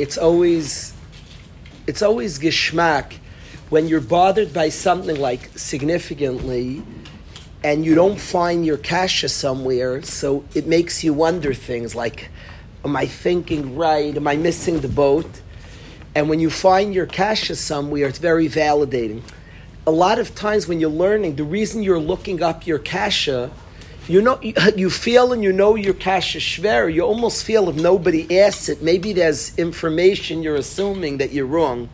it's always it's always geschmack when you're bothered by something like significantly and you don't find your kasha somewhere, so it makes you wonder things like, am I thinking right? Am I missing the boat? And when you find your kasha somewhere, it's very validating. A lot of times when you're learning, the reason you're looking up your kasha, you know, you feel and you know your kasha shver. You almost feel if nobody asks it, maybe there's information you're assuming that you're wrong.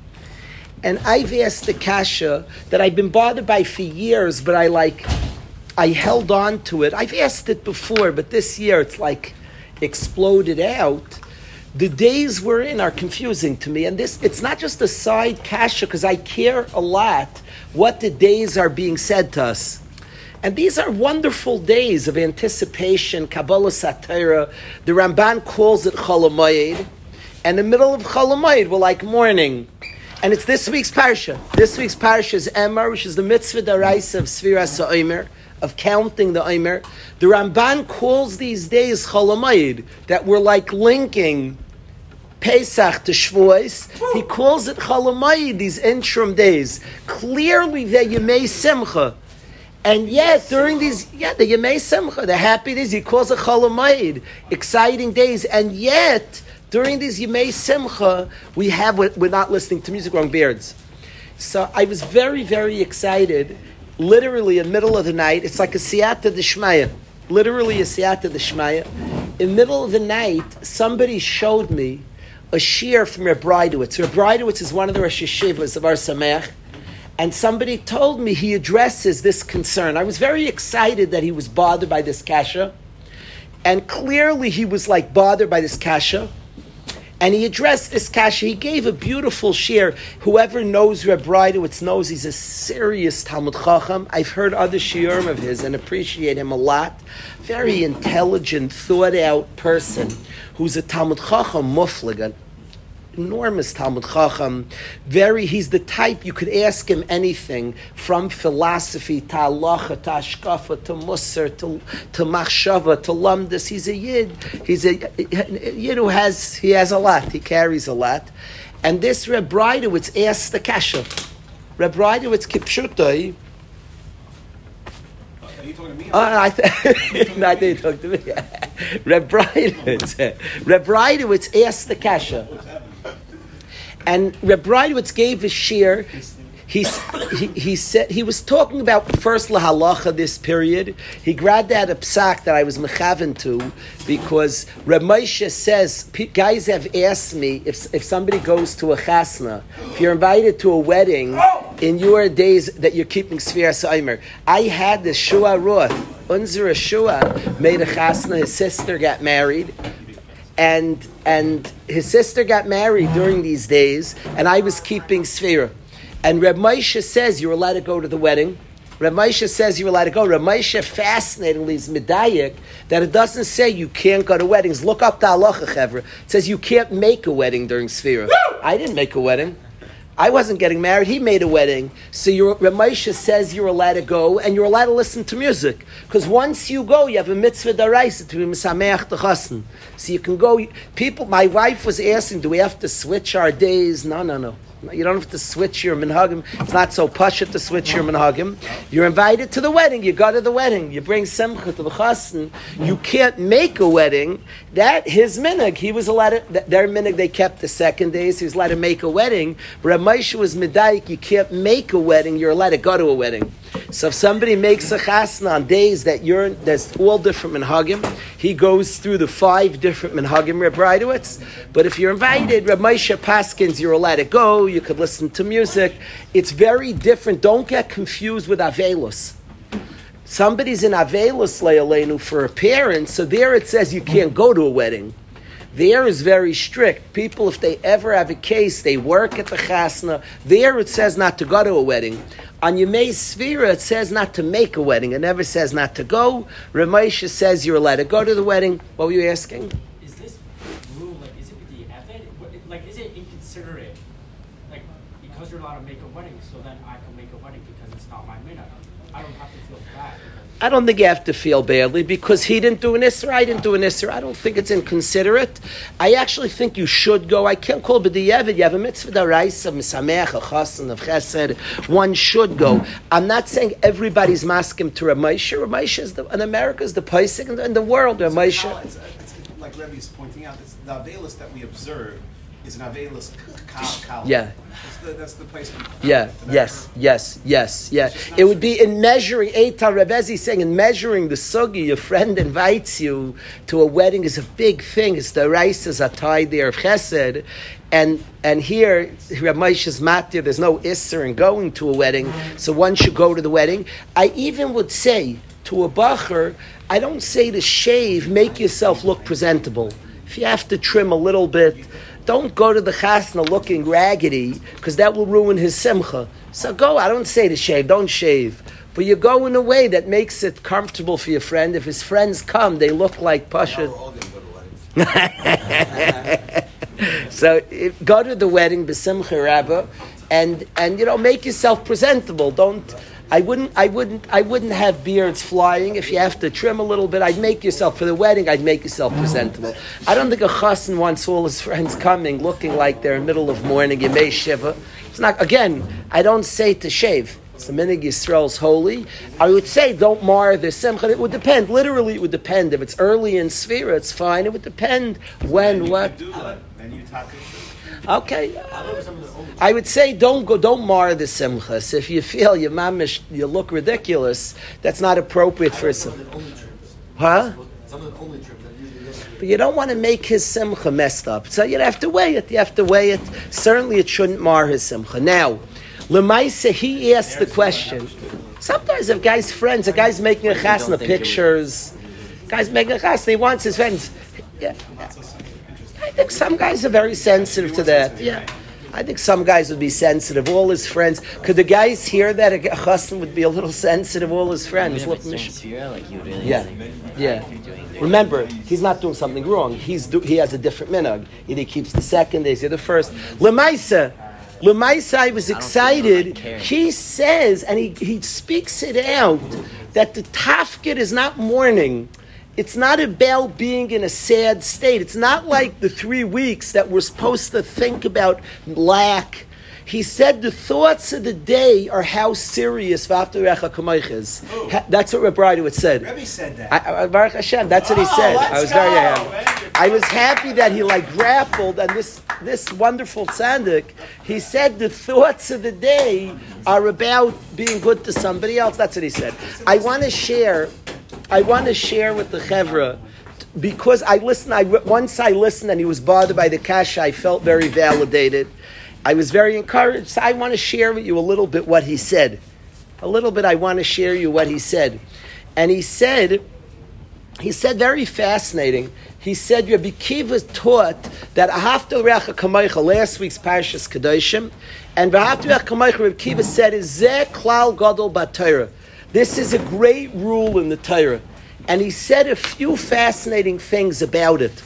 And I've asked the kasha that I've been bothered by for years, but I like, I held on to it. I've asked it before, but this year it's like exploded out the days we're in are confusing to me. And this, it's not just a side kasha, because I care a lot what the days are being said to us. And these are wonderful days of anticipation, Kabbalah Satira. The Ramban calls it Cholamayid. And the middle of Cholamayid, we're like mourning. And it's this week's parsha. This week's parsha is Emor, which is the mitzvah daraisa of Sfira Sa'omer, of counting the Omer. The Ramban calls these days Cholamayid, that we're like linking Pesach to Shavuos, he calls it Chalamayid, these interim days. Clearly, they're Yemei Simcha. And yet, during these, yeah, the Yemei Simcha, the happy days, he calls it Chalamayid, exciting days. And yet, during these Yemei Simcha, we have, we're not listening to music, wrong beards. So I was very, very excited. Literally, in the middle of the night, it's like a siyata d'shmaya. Literally a siyata d'shmaya. In the middle of the night, somebody showed me a shiur from Reb Breitowitz. Reb Breitowitz is one of the Rosh Yeshivas of Ohr Somayach, and somebody told me he addresses this concern. I was very excited that he was bothered by this kasha, and clearly he was like bothered by this kasha. And he addressed this kasha. He gave a beautiful share. Whoever knows Reb Breitowitz knows he's a serious Talmid Chacham. I've heard other shiurim of his and appreciate him a lot. Very intelligent, thought out person who's a Talmid Chacham Muflig, enormous Talmid Chacham. Very, he's the type you could ask him anything from philosophy to halacha to ashkafa to musar to to machshava to lumdus. He's a yid. He's a, yid who has he has a lot. He carries a lot. And this Reb Breitowitz asks the kasha. Reb Breitowitz kipshutai Oh, I, th- no, I you talk to me. Reb Breitowitz, Reb Breitowitz asked the kasha, and Reb Breitowitz gave a shiur he, he, he said he was talking about first lahalacha this period. He grabbed out a psak that I was mechaven to because Reb Moshe says guys have asked me if, if somebody goes to a chasna, if you're invited to a wedding in your days that you're keeping Sfir Saimer. I had the Shua Roth, Unzer Shua made a chasna. His sister got married and and his sister got married during these days, and I was keeping Sfira. And Reb Moshe says you're allowed to go to the wedding. Reb Moshe says you're allowed to go. Reb Moshe fascinatingly is medayik that it doesn't say you can't go to weddings. Look up the halacha. It says you can't make a wedding during Sfira. I didn't make a wedding. I wasn't getting married. He made a wedding. So Ramesha says you're allowed to go and you're allowed to listen to music. Because once you go, you have a mitzvah daraisa to be misameach the So you can go. People, my wife was asking, do we have to switch our days? No, no, no. You don't have to switch your minhagim. It's not so pashut to switch your minhagim. You're invited to the wedding. You go to the wedding. You bring simcha to the chassan. You can't make a wedding. That his minhag. He was allowed to. Their minhag they kept the second days. He was allowed to make a wedding. But Ramesha was medayik. You can't make a wedding. You're allowed to go to a wedding. So if somebody makes a chasna on days that you're that's all different minhagim, he goes through the five different minhagim Reb Breitowitz. But if you're invited, Reb Moshe Paskins, you're allowed to go. You could listen to music. It's very different. Don't get confused with avelus. Somebody's in avelus le'alenu for a parent, so there it says you can't go to a wedding. There is very strict. People, if they ever have a case, they work at the chasna. There it says not to go to a wedding. On Yemei Sfira, it says not to make a wedding. It never says not to go. Ramesha says you're allowed to go to the wedding. What were you asking? Is this rule, like, is it the Evid? Like, is it inconsiderate? Like, because you're allowed to make a wedding, so then I can make a wedding because it's not my minhag. I don't have to feel bad. I don't think you have to feel badly because he didn't do an Isra, I didn't do an Isra. I don't think it's inconsiderate. I actually think you should go. I can't call B'diyevid. You have a mitzvah daraisa, misamech, a chasen, of chesed. One should go. I'm not saying everybody's masking to Ramesha. Ramesha is the, in America is the Paisik in the, in the world. Ramesha. It's, it's, like Rebbe is pointing out, it's the Avelis that we observe is an Avelis Kal. Yeah. That's the, that's the place. Yeah, yes, yes, yes, yeah. It would be in measuring, Eitar Rebezi saying, in measuring the sugi, your friend invites you to a wedding is a big thing. It's the rices are tied there of chesed. And, and here, Reb Moshe's matir, there's no isser in going to a wedding, so one should go to the wedding. I even would say to a bacher, I don't say to shave, make yourself look presentable. If you have to trim a little bit, don't go to the chasna looking raggedy because that will ruin his simcha. So go. I don't say to shave. Don't shave. But you go in a way that makes it comfortable for your friend. If his friends come, they look like Pasha. so if, go to the wedding, besimcha rabba, and and you know make yourself presentable. Don't. I wouldn't, I wouldn't, I wouldn't have beards flying. If you have to trim a little bit, I'd make yourself for the wedding. I'd make yourself presentable. I don't think a chassan wants all his friends coming looking like they're in the middle of morning. You may shiva. It's not. Again, I don't say to shave. It's the minig Yisrael's holy. I would say don't mar the simcha. It would depend. Literally, it would depend. If it's early in Sphira, it's fine. It would depend when, you what. Okay. I would say don't go, don't mar the simchas. If you feel you mamish, you look ridiculous, that's not appropriate for some. Huh? But you don't want to make his simcha messed up. So you have to weigh it. You have to weigh it. Certainly, it shouldn't mar his simcha. Now, Lemaisa, he asked the question. Sometimes if guy's friends, a guy's making a chasna pictures, guy's making a chasna, he wants his friends. Yeah. I think some guys are very sensitive to that. Yeah. I think some guys would be sensitive. All his friends. Could the guys hear that a chassan would be a little sensitive? All his friends. Look, if it's Mish- Sphere, like really Yeah. like, Yeah. you're doing the- Remember, he's not doing something wrong. He's do, he has a different minhag. Either he keeps the second, they say the first. Lemaisa, Lemaisa, I was I don't excited. feel. He says, and he, he speaks it out, that the tafkid is not mourning. It's not about being in a sad state. It's not like the three weeks that we're supposed to think about lack. He said the thoughts of the day are how serious V'aftarecha Kamaych is. Ha- That's what Rabbi Breitowitz said. Rebbe said that. I, I, Baruch Hashem, that's what he Oh, said. I was very happy. I was happy that he like grappled and this this wonderful tzaddik. He said the thoughts of the day are about being good to somebody else. That's what he said. I want to share. I want to share with the chevra because I listened. I once I listened and he was bothered by the kasha. I felt very validated. I was very encouraged. So I want to share with you a little bit what he said. A little bit. I want to share you what he said, and he said he said very fascinating. He said Rabbi Kiva taught that Ahafta Recha Kamaycha, last week's Parashas Kedoshim, and Ahafta Recha Kamaycha, Rabbi Kiva said, is Zeh Klal Gadol B'Torah. This is a great rule in the Torah. And he said a few fascinating things about it.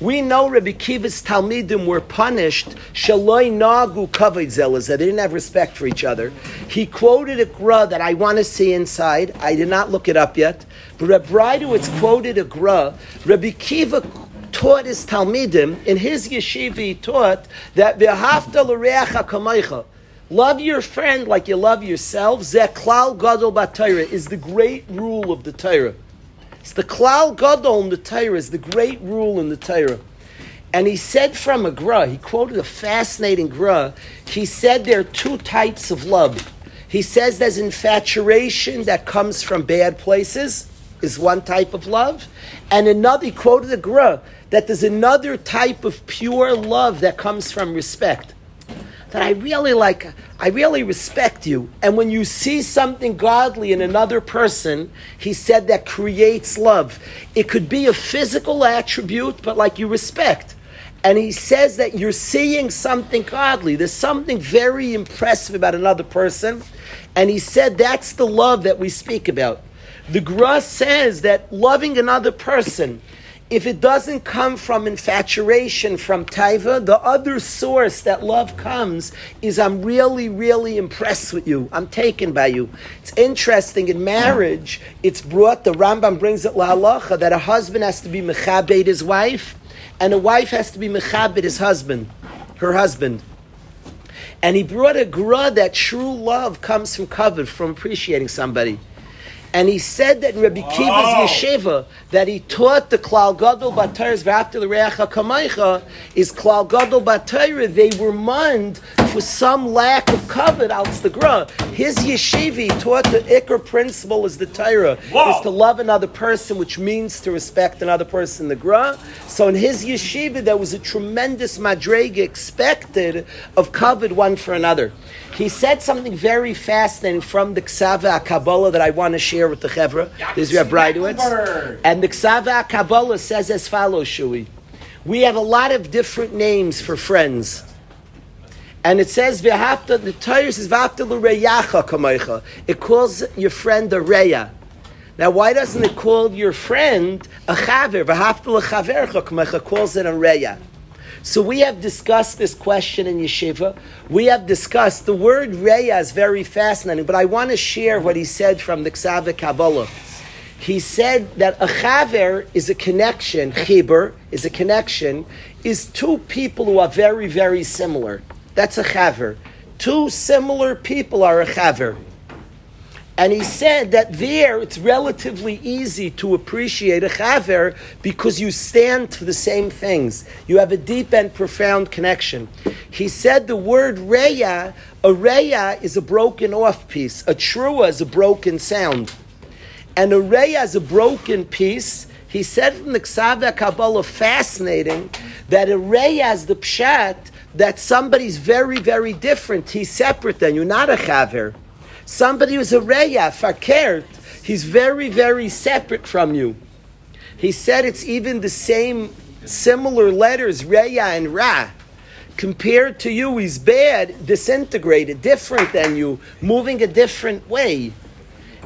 We know Rabbi Kiva's Talmidim were punished, Shaloi Nagu Kavod Zelas, that they didn't have respect for each other. He quoted a gra that I want to see inside. I did not look it up yet. But Rabbi Breitowitz quoted a gra. Rabbi Kiva taught his Talmidim, in his yeshiva he taught that V'hafta l'reacha kamaycha. Love your friend like you love yourself. Zeh klal gadol b'Torah is the great rule of the Torah. It's the klal gadol in the Torah is the great rule in the Torah. And he said from a gra, he quoted a fascinating gra. He said there are two types of love. He says there's infatuation that comes from bad places, is one type of love. And another, he quoted a gra, that there's another type of pure love that comes from respect that I really like, I really respect you. And when you see something godly in another person, he said that creates love. It could be a physical attribute, but like you respect. And he says that you're seeing something godly. There's something very impressive about another person. And he said that's the love that we speak about. The Gra says that loving another person if it doesn't come from infatuation, from taiva, the other source that love comes is I'm really, really impressed with you. I'm taken by you. It's interesting in marriage. It's brought. The Rambam brings it la that a husband has to be mechabed his wife, and a wife has to be mechabed his husband, her husband. And he brought a gra that true love comes from covet, from appreciating somebody. And he said that in Rabbi Kiva's yeshiva that he taught the Klal Gadol Batayras after the Reach HaKamaycha is Klal Gadol Batayra. They were mund for some lack of covet out the gra. His yeshiva taught the Iker principle is the Torah is to love another person, which means to respect another person. The gra. So in his yeshiva there was a tremendous madrega expected of covet one for another. He said something very fascinating from the Ksava Kabbalah that I want to share with the Chevra. This is Rabbi Breitowitz. And the Ksava Kabbalah says as follows, Shui. We have a lot of different names for friends. And it says, V'hafta, the Torah says, V'hafta l'reyacha kamaycha. It calls your friend a reya. Now, why doesn't it call your friend a chaver? V'hafta l'chavercha kamaycha calls it a reya. So we have discussed this question in yeshiva. We have discussed the word reya is very fascinating, but I want to share what he said from the Ksava Kabbalah. He said that a chaver is a connection, chiber is a connection, is two people who are very, very similar. That's a chaver. Two similar people are a chaver. And he said that there it's relatively easy to appreciate a chaver because you stand for the same things. You have a deep and profound connection. He said the word reya, a reya is a broken off piece. A trua is a broken sound. And a reya is a broken piece. He said from the Ksava Kabbalah, fascinating, that a reya is the pshat that somebody's very, very different. He's separate than you, not a chaver. Somebody who's a reya, fakert, he's very, very separate from you. He said it's even the same similar letters, reya and ra. Compared to you, he's bad, disintegrated, different than you, moving a different way.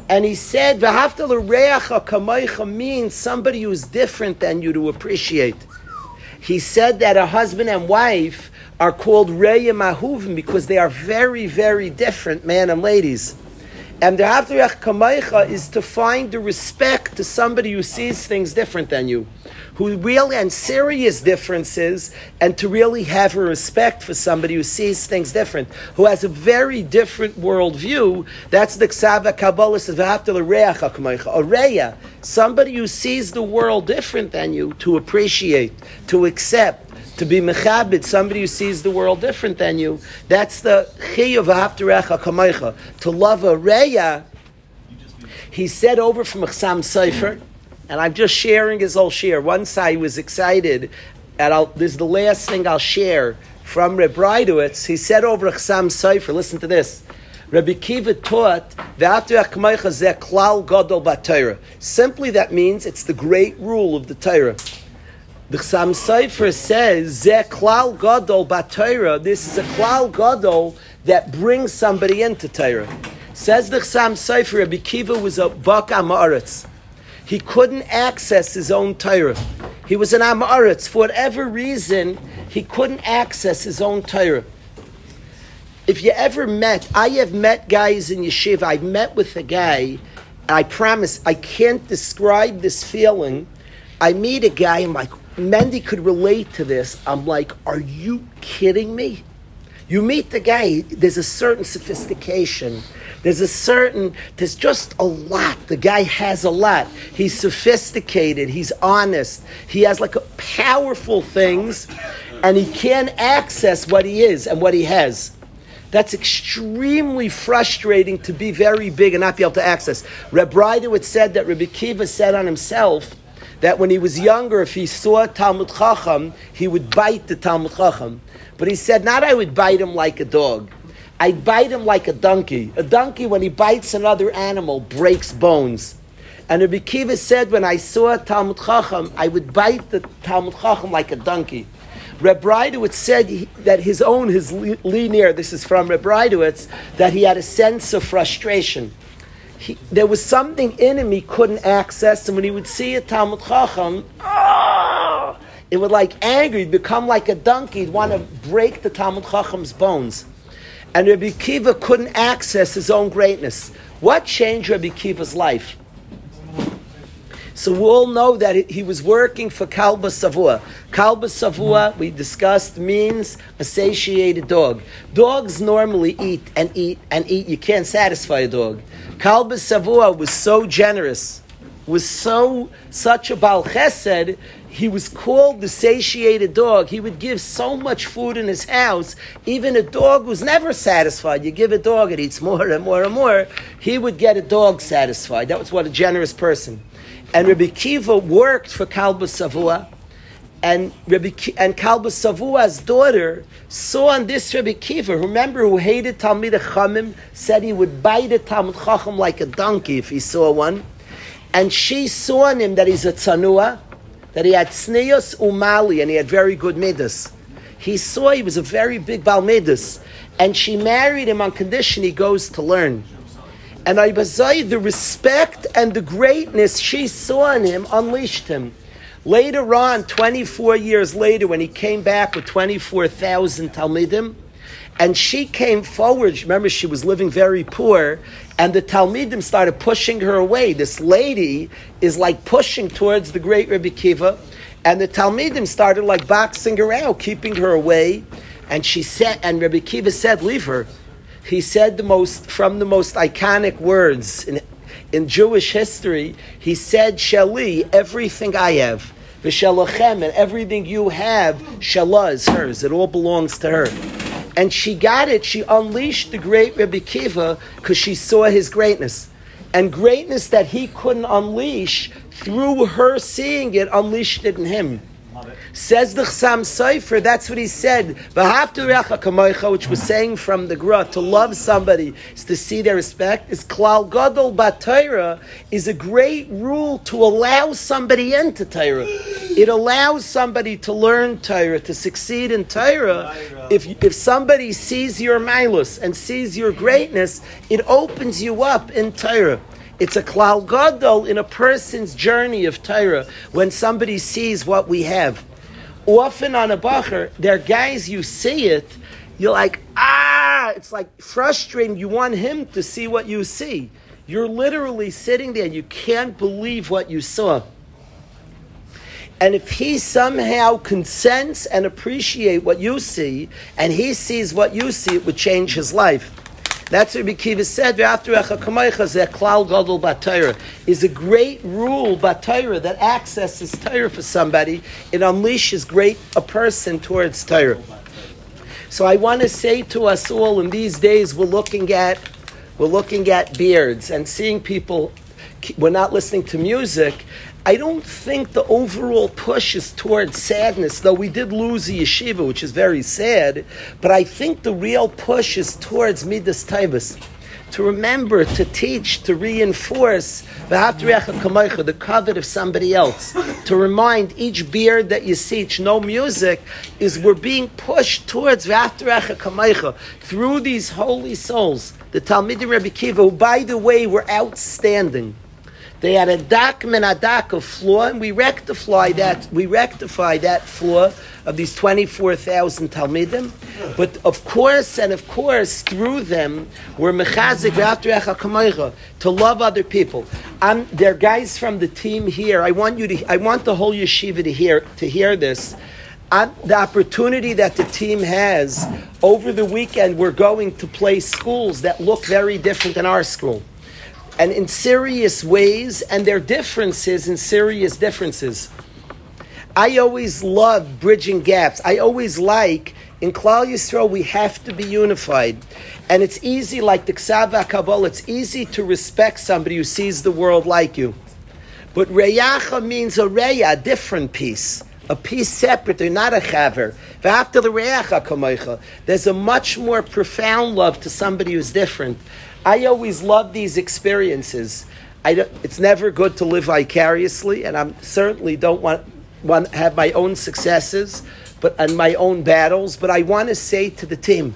And he said, means somebody who's different than you to appreciate. He said that a husband and wife are called Reya Mahuvim because they are very, very different, man and ladies. And the Havdurach Kamaycha is to find the respect to somebody who sees things different than you, who really and serious differences, and to really have a respect for somebody who sees things different, who has a very different worldview. That's the Ksava Kabbalah says, a Reya, somebody who sees the world different than you, to appreciate, to accept, to be mechabit, somebody who sees the world different than you. That's the chiyuv haftarecha kamaycha. To love a reya, he said over from Chasam Sofer, and I'm just sharing his whole share. Once I was excited, and I'll, this is the last thing I'll share from Reb Breitowitz. He said over Chasam Sofer, listen to this. Rabbi Kiva taught klal gadol. Simply, that means it's the great rule of the Torah. The Chasam Sofer says, Ze klal gadol batayra. This is a klal gadol that brings somebody into Torah. Says the Chasam Sofer, Rabbi Kiva was a bak amaretz. He couldn't access his own Torah. He was an amaretz. For whatever reason, he couldn't access his own Torah. If you ever met, I have met guys in yeshiva. I've met with a guy. I promise I can't describe this feeling. I meet a guy. I'm like, Mendy could relate to this. I'm like, are you kidding me? You meet the guy, there's a certain sophistication. There's a certain, there's just a lot. The guy has a lot. He's sophisticated. He's honest. He has like powerful things, and he can access what he is and what he has. That's extremely frustrating to be very big and not be able to access. Reb Breitowitz said that Rabbi Kiva said on himself that when he was younger, if he saw Talmid Chacham, he would bite the Talmid Chacham. But he said, not I would bite him like a dog. I'd bite him like a donkey. A donkey, when he bites another animal, breaks bones. And Rabbi Kiva said, when I saw Talmid Chacham, I would bite the Talmid Chacham like a donkey. Reb Breitowitz said that his own, his linear, this is from Reb Breitowitz, that he had a sense of frustration he, there was something in him he couldn't access, and when he would see a Talmid Chacham, oh, it would like angry, become like a donkey, he'd want to break the Talmid Chacham's bones. And Rabbi Kiva couldn't access his own greatness. What changed Rabbi Kiva's life? So we all know that he was working for Kalba Savua. Kalba Savua, we discussed, means a satiated dog. Dogs normally eat and eat and eat. You can't satisfy a dog. Kalba Savua was so generous, was so such a Baal Chesed, he was called the satiated dog. He would give so much food in his house, even a dog was never satisfied. You give a dog, it eats more and more and more. He would get a dog satisfied. That was what a generous person. And Rabbi Kiva worked for Kalba Savua, and Rabbi Ki- and Kalba Savua's daughter saw on this Rabbi Kiva, remember who hated Talmid Chamim, said he would bite a Talmid Chacham like a donkey if he saw one, and she saw in him that he's a tzanua, that he had sneus umali, and he had very good midas. He saw he was a very big balmidas, and she married him on condition he goes to learn. And Ibazai, the respect and the greatness she saw in him unleashed him. Later on, 24 years later, when he came back with 24,000 Talmidim, and she came forward, remember she was living very poor, and the Talmidim started pushing her away. This lady is like pushing towards the great Rebbe Kiva, and the Talmidim started like boxing her out, keeping her away. And she said, and Rebbe Kiva said, leave her he said the most from the most iconic words in, in Jewish history. He said, "Shali, everything I have, v'shalachem, and everything you have, shalah is hers. It all belongs to her." And she got it. She unleashed the great Rabbi Kiva because she saw his greatness. And greatness that he couldn't unleash, through her seeing it, unleashed it in him. Says the Chassam Sofer, that's what he said. Which was saying from the Gra, to love somebody is to see their respect. Is Klal Gadol Batayra is a great rule to allow somebody into Torah. It allows somebody to learn Torah, to succeed in Torah. If, if somebody sees your milus and sees your greatness, it opens you up in Torah. It's a klal gadol in a person's journey of Torah when somebody sees what we have. Often on a bacher, there are guys you see it, you're like, ah, it's like frustrating. You want him to see what you see. You're literally sitting there, you can't believe what you saw. And if he somehow consents and appreciate what you see, and he sees what you see, it would change his life. That's what Rabbi Kiva said. Klal is a great rule batayra that accesses Torah for somebody. It unleashes great a person towards Torah. So I want to say to us all, in these days, we're looking at we're looking at beards and seeing people. We're not listening to music. I don't think the overall push is towards sadness, though we did lose a yeshiva, which is very sad. But I think the real push is towards midas taivas. To remember, to teach, to reinforce the covet of somebody else. To remind each beard that you see, each no music, is we're being pushed towards through these holy souls. The Talmidim Rebbe Kiva, who, by the way, were outstanding. They had a dak min a dak of flaw, and we rectify that. We rectify that flaw of these twenty four thousand talmidim. But of course, and of course, through them, we're mechazik to love other people. I'm, there are guys from the team here. I want you to. I want the whole yeshiva to hear to hear this. The opportunity that the team has over the weekend, we're going to play schools that look very different than our school and in serious ways, and their differences in serious differences. I always love bridging gaps. I always like in Klal Yisrael we have to be unified, and it's easy, like the Ksava Kabbalah. It's easy to respect somebody who sees the world like you, but Reyacha means a Reya, a different piece. A piece separate, they're not a chaver. There's a much more profound love to somebody who's different. I always love these experiences. it's never good to live vicariously, and I certainly don't want, want have my own successes, but and my own battles. But I want to say to the team,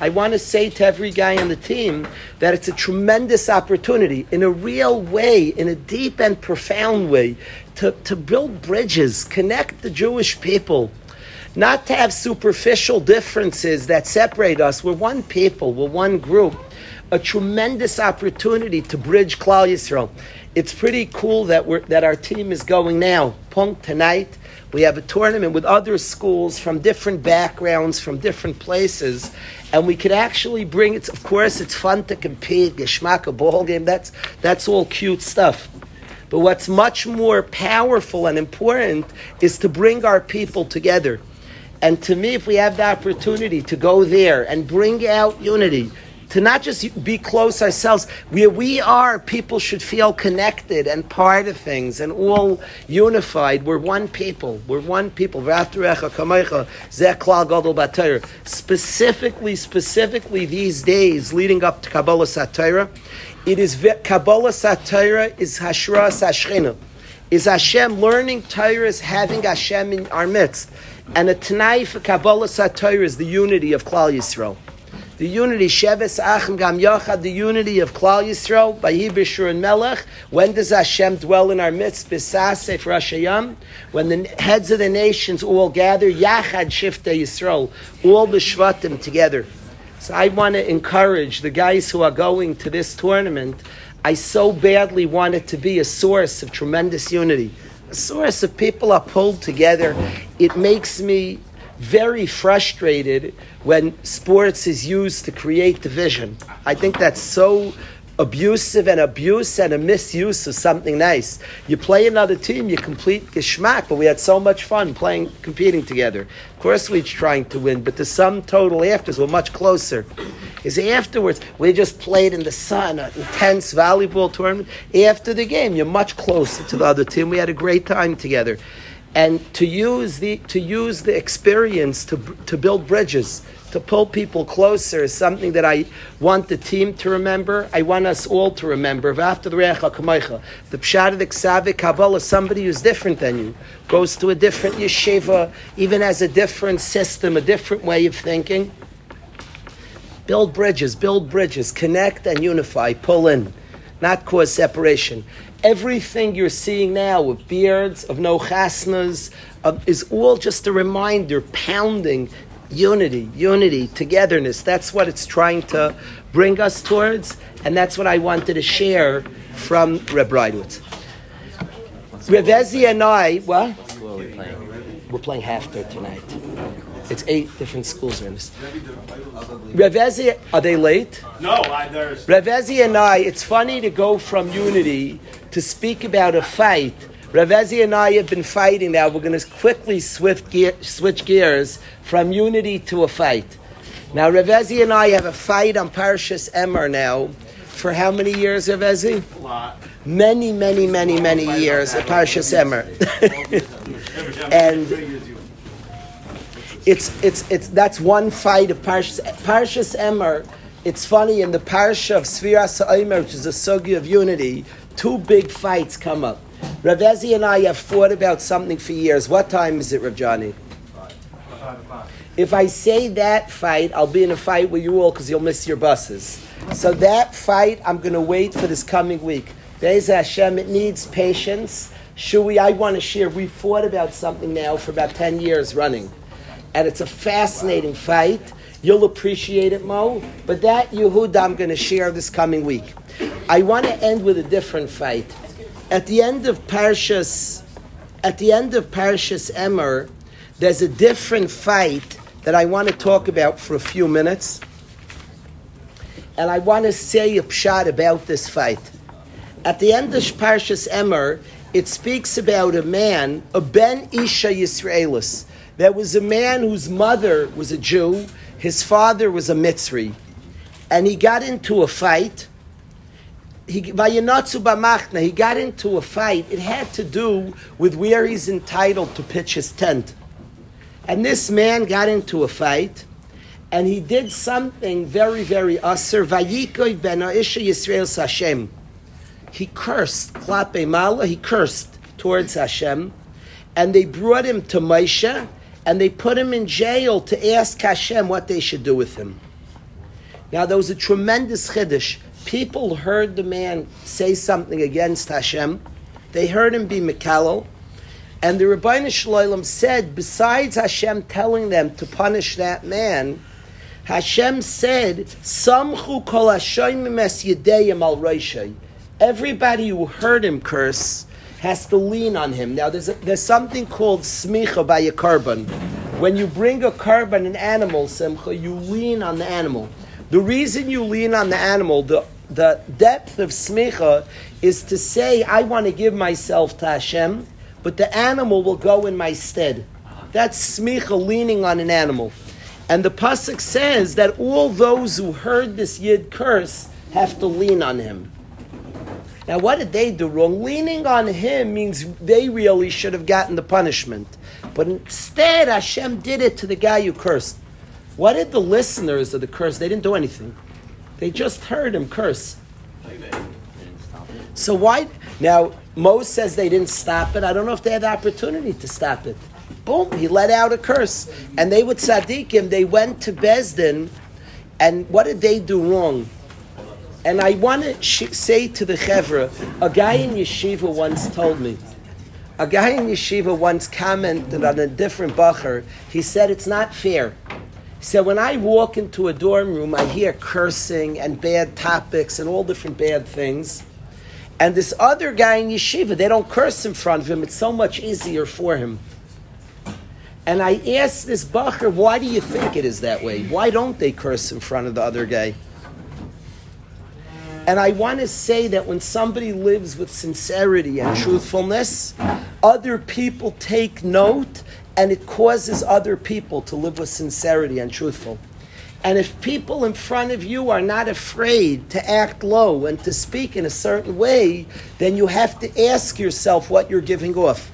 I want to say to every guy on the team that it's a tremendous opportunity, in a real way, in a deep and profound way, to, to build bridges, connect the Jewish people, not to have superficial differences that separate us. We're one people, we're one group. A tremendous opportunity to bridge Klal Yisrael. It's pretty cool that we're that our team is going now. Punk tonight. We have a tournament with other schools from different backgrounds, from different places, and we could actually bring it. Of course, it's fun to compete, geschmack, a ball game. That's that's all cute stuff. But what's much more powerful and important is to bring our people together. And to me, if we have the opportunity to go there and bring out unity, to not just be close ourselves, where we are, people should feel connected and part of things and all unified. We're one people. We're one people. Specifically, specifically these days leading up to Kabbalah Satira, it is Kabbalah Satira is Hashra Sashchina. Is Hashem learning Torah is having Hashem in our midst. And a Tanai for Kabbalah Satira is the unity of Klal Yisrael the unity Sheves Achim Gam Yachad, the unity of Klal Yisrael by Yibishur and Melech. When does Hashem dwell in our midst? Bisasef Rashayam. When the heads of the nations all gather, Yachad Shifte Yisrael, all the Shvatim together. So I want to encourage the guys who are going to this tournament. I so badly want it to be a source of tremendous unity, a source of people are pulled together. It makes me very frustrated when sports is used to create division. I think that's so abusive and abuse and a misuse of something nice. You play another team, you complete geschmack, but we had so much fun playing, competing together. Of course, we're trying to win, but the sum total afters were much closer. Is afterwards, we just played in the sun, an intense volleyball tournament. After the game, you're much closer to the other team. We had a great time together and to use the to use the experience to to build bridges to pull people closer is something that I want the team to remember. I want us all to remember. After the Recha Kamaycha, the Pshat of the Ksava Kabbalah, somebody who's different than you, goes to a different yeshiva, even has a different system, a different way of thinking. Build bridges, build bridges, connect and unify, pull in, not cause separation everything you're seeing now with beards, of no chasnas, is all just a reminder, pounding unity, unity, togetherness. That's what it's trying to bring us towards, and that's what I wanted to share from Reb Breitowitz. Revezi and I, what? We're playing Haftar tonight. It's eight different schools in this. Revezi, are they late? No, I, there's. Revezi and I, it's funny to go from unity to speak about a fight. Ravezi and I have been fighting now. We're going to quickly gear, switch gears from unity to a fight. Now, Ravezi and I have a fight on Parshas Emor now. For how many years, Ravezi? A lot. Many, many, many, many years at Parshas Emor. and it's, it's, it's, that's one fight of Parshas, Parshas Emor. It's funny, in the Parsha of Sfiras Ha'omer, which is a sugi of unity, two big fights come up. Rav Ezi and I have fought about something for years. What time is it, Rav Johnny? If I say that fight, I'll be in a fight with you all because you'll miss your buses. So that fight, I'm going to wait for this coming week. Be'ez Hashem, it needs patience. Shui, I want to share. We fought about something now for about 10 years running. And it's a fascinating fight. You'll appreciate it, Mo. But that Yehuda I'm going to share this coming week. I want to end with a different fight. At the end of Parshas, at the end of Parshas Emor, there's a different fight that I want to talk about for a few minutes. And I want to say a pshat about this fight. At the end of Parshas Emor, it speaks about a man, a Ben Isha Yisraelis. There was a man whose mother was a Jew, his father was a Mitzri, and he got into a fight he he got into a fight. It had to do with where he's entitled to pitch his tent. And this man got into a fight, and he did something very, very aser. He cursed, he cursed towards Hashem, and they brought him to Moshe, and they put him in jail to ask Hashem what they should do with him. Now there was a tremendous chiddush people heard the man say something against Hashem, They heard him be Mekalel. And the Rabbi Shalom said, besides Hashem telling them to punish that man, Hashem said, Samchu kol al. Everybody who heard him curse has to lean on him. Now, there's, a, there's something called smicha by a korban. When you bring a korban, an animal, simcha, you lean on the animal. The reason you lean on the animal, the, the depth of smicha, is to say, I want to give myself to Hashem, but the animal will go in my stead. That's smicha, leaning on an animal. And the pasuk says that all those who heard this yid curse have to lean on him. Now, what did they do wrong? Leaning on him means they really should have gotten the punishment. But instead, Hashem did it to the guy who cursed. What did the listeners of the curse? They didn't do anything. They just heard him curse. So why? Now, Moses says they didn't stop it. I don't know if they had the opportunity to stop it. Boom, he let out a curse. And they would tzaddikim, they went to Bezdin, and what did they do wrong? And I want to say to the chevra, a guy in yeshiva once told me, a guy in yeshiva once commented on a different bacher. He said it's not fair. He said when I walk into a dorm room, I hear cursing and bad topics and all different bad things. And this other guy in yeshiva, they don't curse in front of him. It's so much easier for him. And I asked this bacher, why do you think it is that way? Why don't they curse in front of the other guy? And I want to say that when somebody lives with sincerity and truthfulness, other people take note and it causes other people to live with sincerity and truthful. And if people in front of you are not afraid to act low and to speak in a certain way, then you have to ask yourself what you're giving off.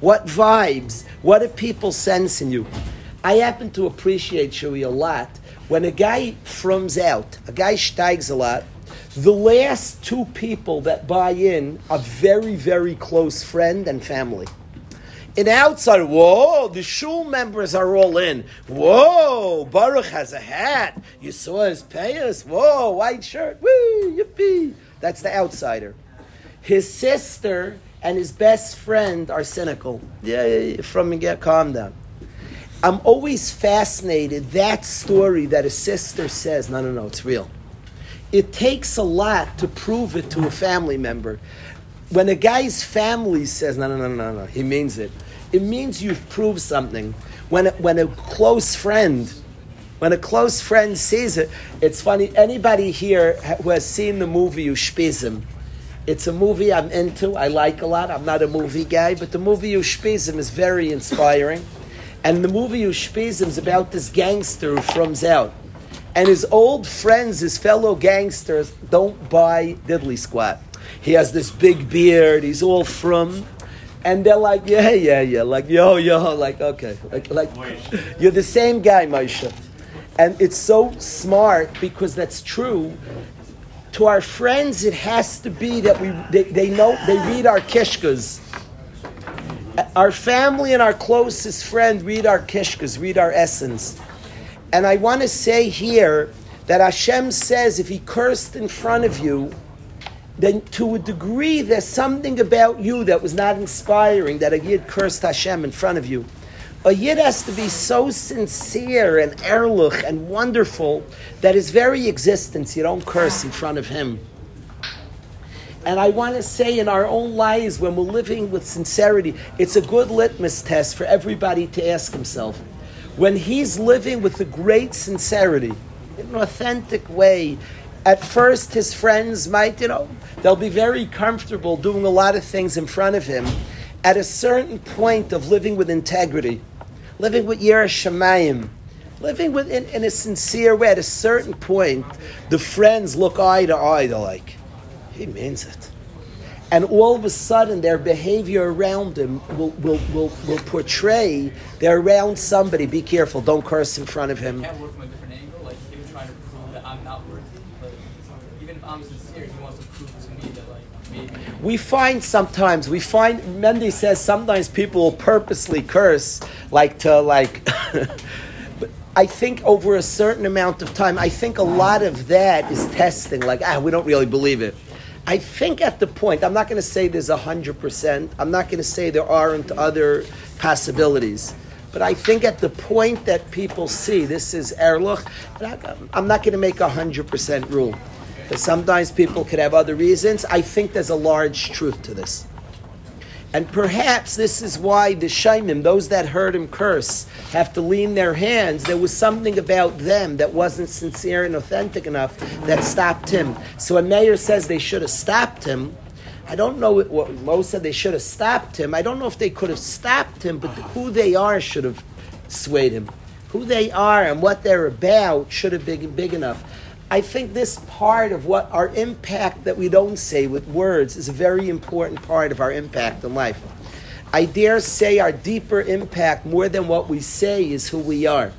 What vibes? What do people sense in you? I happen to appreciate Shui a lot. When a guy frums out, a guy steigs a lot, the last two people that buy in are very, very close friend and family. In outside, whoa, the shul members are all in. Whoa, Baruch has a hat. You saw his payas. Whoa, white shirt. Woo, yippee. That's the outsider. His sister and his best friend are cynical. Yeah, yeah, yeah from get calm down. I'm always fascinated that story that a sister says, no, no, no, it's real it takes a lot to prove it to a family member. When a guy's family says, no, no, no, no, no, he means it, it means you've proved something. When a, when a close friend, when a close friend sees it, it's funny. Anybody here who has seen the movie Ushpizim, it's a movie I'm into, I like a lot. I'm not a movie guy, but the movie Ushpizim is very inspiring. And the movie Ushpizim is about this gangster who frums out and his old friends, his fellow gangsters, don't buy diddly squat. He has this big beard, he's all from, and they're like, yeah, yeah, yeah, like, yo, yo, like, okay, like, like you're the same guy, Moshe. And it's so smart because that's true. To our friends, it has to be that we they, they know they read our kishkas. Our family and our closest friend read our kishkas, read our essence. And I want to say here that Hashem says if he cursed in front of you, then to a degree there's something about you that was not inspiring that a yid cursed Hashem in front of you. A yid has to be so sincere and erlich and wonderful that his very existence you don't curse in front of him. And I want to say in our own lives, when we're living with sincerity, it's a good litmus test for everybody to ask himself when he's living with a great sincerity, in an authentic way, at first his friends might, you know, they'll be very comfortable doing a lot of things in front of him. At a certain point of living with integrity, living with Yerah Shemayim, living with in, in, a sincere way, at a certain point, the friends look eye to eye. They're like, he means it and all of a sudden their behavior around them will, will, will, will portray they're around somebody. Be careful, don't curse in front of him. Can't work from a different angle, like him trying to prove that I'm not worthy. But even if I'm sincere, he wants to prove to me that like. We find sometimes we find Mendy says sometimes people will purposely curse like to like. but I think over a certain amount of time, I think a lot of that is testing. Like ah, we don't really believe it I think at the point, I'm not going to say there's 100%, I'm not going to say there aren't other possibilities. But I think at the point that people see this is Erlich, I'm not going to make a 100% rule. Because sometimes people could have other reasons. I think there's a large truth to this. And perhaps this is why the Shaimim, those that heard him curse, have to lean their hands. There was something about them that wasn't sincere and authentic enough that stopped him. So when Meir says they should have stopped him, I don't know what Mo said they should have stopped him. I don't know if they could have stopped him, but who they are should have swayed him. Who they are and what they're about should have been big enough. I think this part of what our impact that we don't say with words is a very important part of our impact in life. I dare say our deeper impact, more than what we say, is who we are.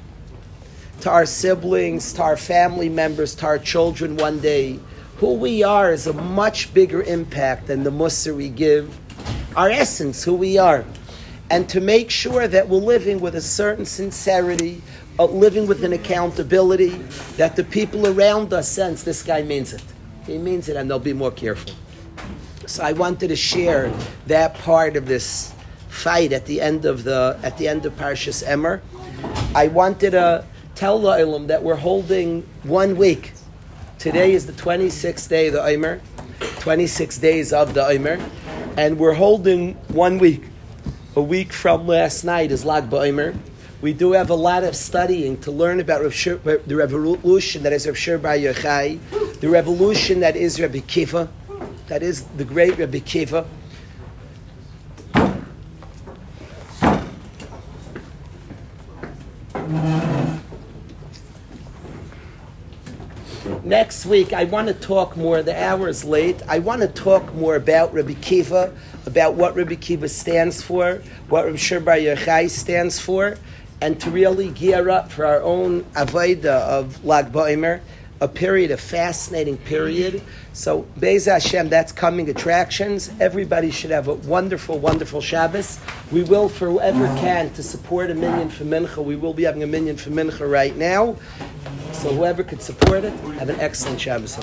To our siblings, to our family members, to our children one day, who we are is a much bigger impact than the mussar we give. Our essence, who we are. And to make sure that we're living with a certain sincerity, uh, living with an accountability that the people around us sense this guy means it. He means it, and they'll be more careful. So I wanted to share that part of this fight at the end of the at the end of Parshas Emor. I wanted to tell the Olam that we're holding one week. Today is the 26th day of the Omer, 26 days of the Omer, and we're holding one week. A week from last night is Lag BaOmer. We do have a lot of studying to learn about the revolution that is Rav Shimon Bar Yochai, the revolution that is Rabbi Akiva, that is the great Rabbi Akiva. Next week, I want to talk more. The hour is late. I want to talk more about Rabbi Akiva, about what Rabbi Akiva stands for, what Rabbi Shimon Bar Yochai stands for, and to really gear up for our own Avodah of Lag BaOmer, a period, a fascinating period. So, B'ezras Hashem, that's coming attractions. Everybody should have a wonderful, wonderful Shabbos. We will, for whoever can, to support a minyan for Mincha. We will be having a minyan for Mincha right now. So, whoever could support it, have an excellent Shabbos.